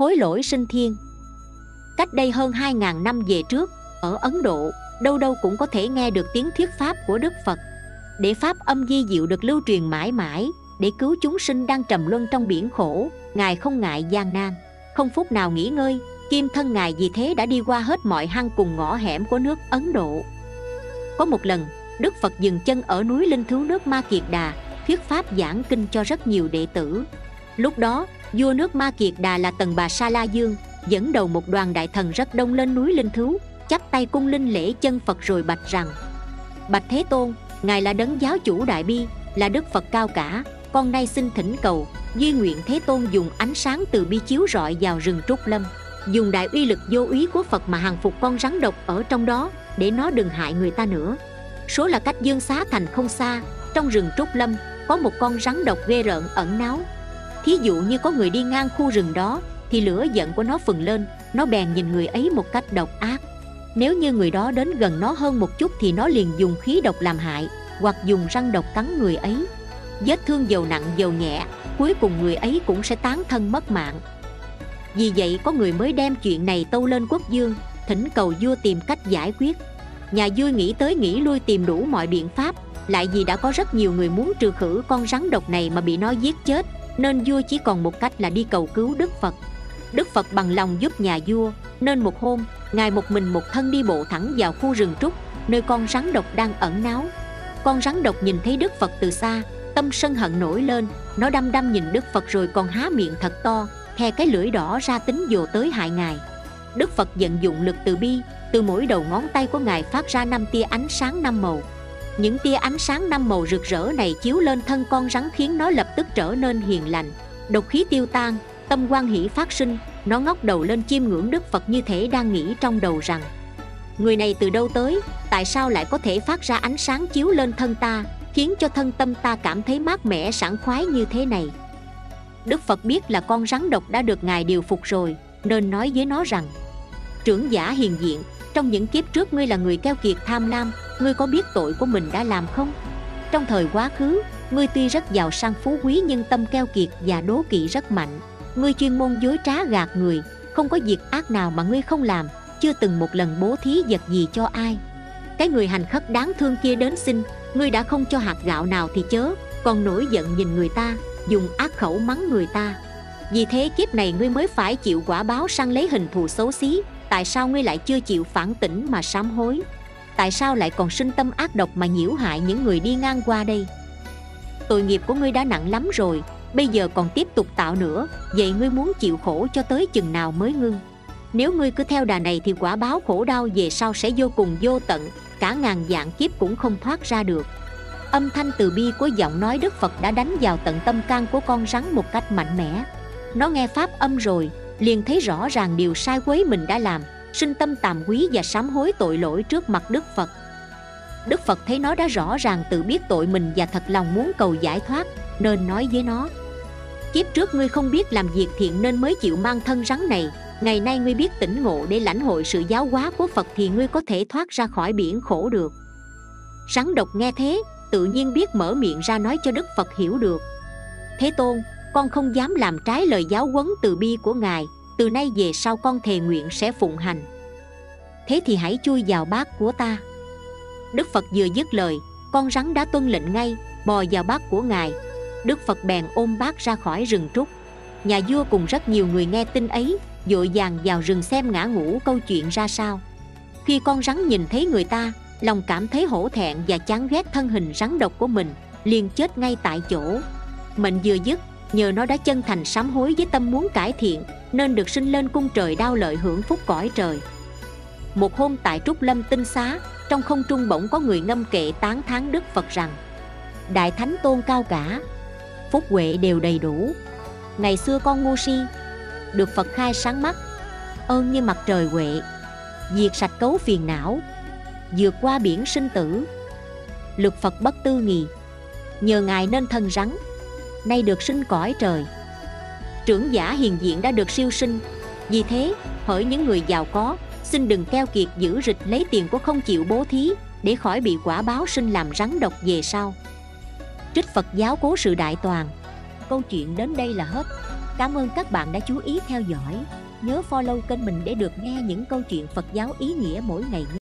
hối lỗi sinh thiên. Cách đây hơn 2.000 năm về trước, ở ấn độ, đâu đâu cũng có thể nghe được tiếng thuyết pháp của đức phật. Để pháp âm di diệu được lưu truyền mãi mãi, để cứu chúng sinh đang trầm luân trong biển khổ, ngài không ngại gian nan. Không phút nào nghỉ ngơi, kim thân ngài vì thế đã đi qua hết mọi hang cùng ngõ hẻm của nước ấn độ. Có một lần, đức phật dừng chân ở núi linh thú nước ma kiệt đà, thuyết pháp giảng kinh cho rất nhiều đệ tử. Lúc đó vua nước ma kiệt đà là tần bà sa la dương, dẫn đầu một đoàn đại thần rất đông lên núi linh thú, chắp tay cung linh lễ chân phật rồi bạch rằng, bạch thế tôn, ngài là đấng giáo chủ đại bi, là đức phật cao cả, con nay xin thỉnh cầu, duy nguyện thế tôn dùng ánh sáng từ bi chiếu rọi vào rừng trúc lâm, dùng đại uy lực vô úy của phật mà hàng phục con rắn độc ở trong đó, để nó đừng hại người ta nữa. Số là cách dương xá thành không xa, trong rừng trúc lâm, có một con rắn độc ghê rợn ẩn náu thí dụ như có người đi ngang khu rừng đó, thì lửa giận của nó phừng lên, nó bèn nhìn người ấy một cách độc ác. Nếu như người đó đến gần nó hơn một chút thì nó liền dùng khí độc làm hại, hoặc dùng răng độc cắn người ấy. Vết thương dầu nặng, dầu nhẹ, cuối cùng người ấy cũng sẽ tán thân mất mạng. Vì vậy, có người mới đem chuyện này tâu lên quốc dương, thỉnh cầu vua tìm cách giải quyết. Nhà vua nghĩ tới nghĩ lui tìm đủ mọi biện pháp, lại vì đã có rất nhiều người muốn trừ khử con rắn độc này mà bị nó giết chết nên vua chỉ còn một cách là đi cầu cứu đức phật. Đức phật bằng lòng giúp nhà vua, nên một hôm, ngài một mình một thân đi bộ thẳng vào khu rừng trúc, nơi con rắn độc đang ẩn náu. Con rắn độc nhìn thấy đức phật từ xa, tâm sân hận nổi lên, nó đăm đăm nhìn đức phật rồi còn há miệng thật to thè cái lưỡi đỏ ra tính dồ tới hại ngài. Đức phật vận dụng lực từ bi, từ mỗi đầu ngón tay của ngài phát ra năm tia ánh sáng năm màu những tia ánh sáng năm màu rực rỡ này chiếu lên thân con rắn khiến nó lập tức trở nên hiền lành. Độc khí tiêu tan, tâm quan hỷ phát sinh, nó ngóc đầu lên chiêm ngưỡng đức phật như thể đang nghĩ trong đầu rằng, người này từ đâu tới? Tại sao lại có thể phát ra ánh sáng chiếu lên thân ta, khiến cho thân tâm ta cảm thấy mát mẻ sảng khoái như thế này? Đức phật biết là con rắn độc đã được ngài điều phục rồi, nên nói với nó rằng, trưởng giả hiền diện trong những kiếp trước ngươi là người keo kiệt tham lam, ngươi có biết tội của mình đã làm không? Trong thời quá khứ, ngươi tuy rất giàu sang phú quý nhưng tâm keo kiệt và đố kỵ rất mạnh. Ngươi chuyên môn dối trá gạt người, không có việc ác nào mà ngươi không làm, chưa từng một lần bố thí vật gì cho ai. Cái người hành khất đáng thương kia đến xin, ngươi đã không cho hạt gạo nào thì chớ, còn nổi giận nhìn người ta, dùng ác khẩu mắng người ta. Vì thế kiếp này ngươi mới phải chịu quả báo săn lấy hình thù xấu xí tại sao ngươi lại chưa chịu phản tỉnh mà sám hối? Tại sao lại còn sinh tâm ác độc mà nhiễu hại những người đi ngang qua đây? Tội nghiệp của ngươi đã nặng lắm rồi, bây giờ còn tiếp tục tạo nữa, vậy ngươi muốn chịu khổ cho tới chừng nào mới ngưng? Nếu ngươi cứ theo đà này thì quả báo khổ đau về sau sẽ vô cùng vô tận, cả ngàn dạng kiếp cũng không thoát ra được. Âm thanh từ bi của giọng nói đức phật đã đánh vào tận tâm can của con rắn một cách mạnh mẽ. Nó nghe pháp âm rồi liền thấy rõ ràng điều sai quấy mình đã làm, sinh tâm tàm quý và sám hối tội lỗi trước mặt đức phật. Đức phật thấy nó đã rõ ràng tự biết tội mình và thật lòng muốn cầu giải thoát, nên nói với nó, kiếp trước ngươi không biết làm việc thiện nên mới chịu mang thân rắn này, ngày nay ngươi biết tỉnh ngộ để lãnh hội sự giáo hóa của phật thì ngươi có thể thoát ra khỏi biển khổ được. Rắn độc nghe thế, tự nhiên biết mở miệng ra nói cho đức phật hiểu được. Thế tôn con không dám làm trái lời giáo huấn từ bi của ngài, từ nay về sau con thề nguyện sẽ phụng hành. Thế thì hãy chui vào bát của ta. Đức phật vừa dứt lời, con rắn đã tuân lệnh ngay, bò vào bát của ngài. Đức phật bèn ôm bát ra khỏi rừng trúc. Nhà vua cùng rất nhiều người nghe tin ấy, vội vàng vào rừng xem ngã ngũ câu chuyện ra sao. Khi con rắn nhìn thấy người ta, lòng cảm thấy hổ thẹn và chán ghét thân hình rắn độc của mình, liền chết ngay tại chỗ. Mệnh vừa dứt nhờ nó đã chân thành sám hối với tâm muốn cải thiện, nên được sinh lên cung trời đau lợi hưởng phúc cõi trời. Một hôm tại trúc lâm tinh xá, trong không trung bỗng có người ngâm kệ tán thán đức phật rằng, đại thánh tôn cao cả, phúc huệ đều đầy đủ. Ngày xưa con ngu si, được phật khai sáng mắt, ơn như mặt trời huệ, diệt sạch cấu phiền não, vượt qua biển sinh tử. Lực phật bất tư nghì, nhờ ngài nên thân rắn nay được sinh cõi trời. Trưởng giả hiền diện đã được siêu sinh. Vì thế, hỡi những người giàu có, xin đừng keo kiệt giữ rịch lấy tiền của không chịu bố thí để khỏi bị quả báo sinh làm rắn độc về sau. Trích phật giáo cố sự đại toàn. Câu chuyện đến đây là hết. Cảm ơn các bạn đã chú ý theo dõi. Nhớ follow kênh mình để được nghe những câu chuyện Phật giáo ý nghĩa mỗi ngày nhé.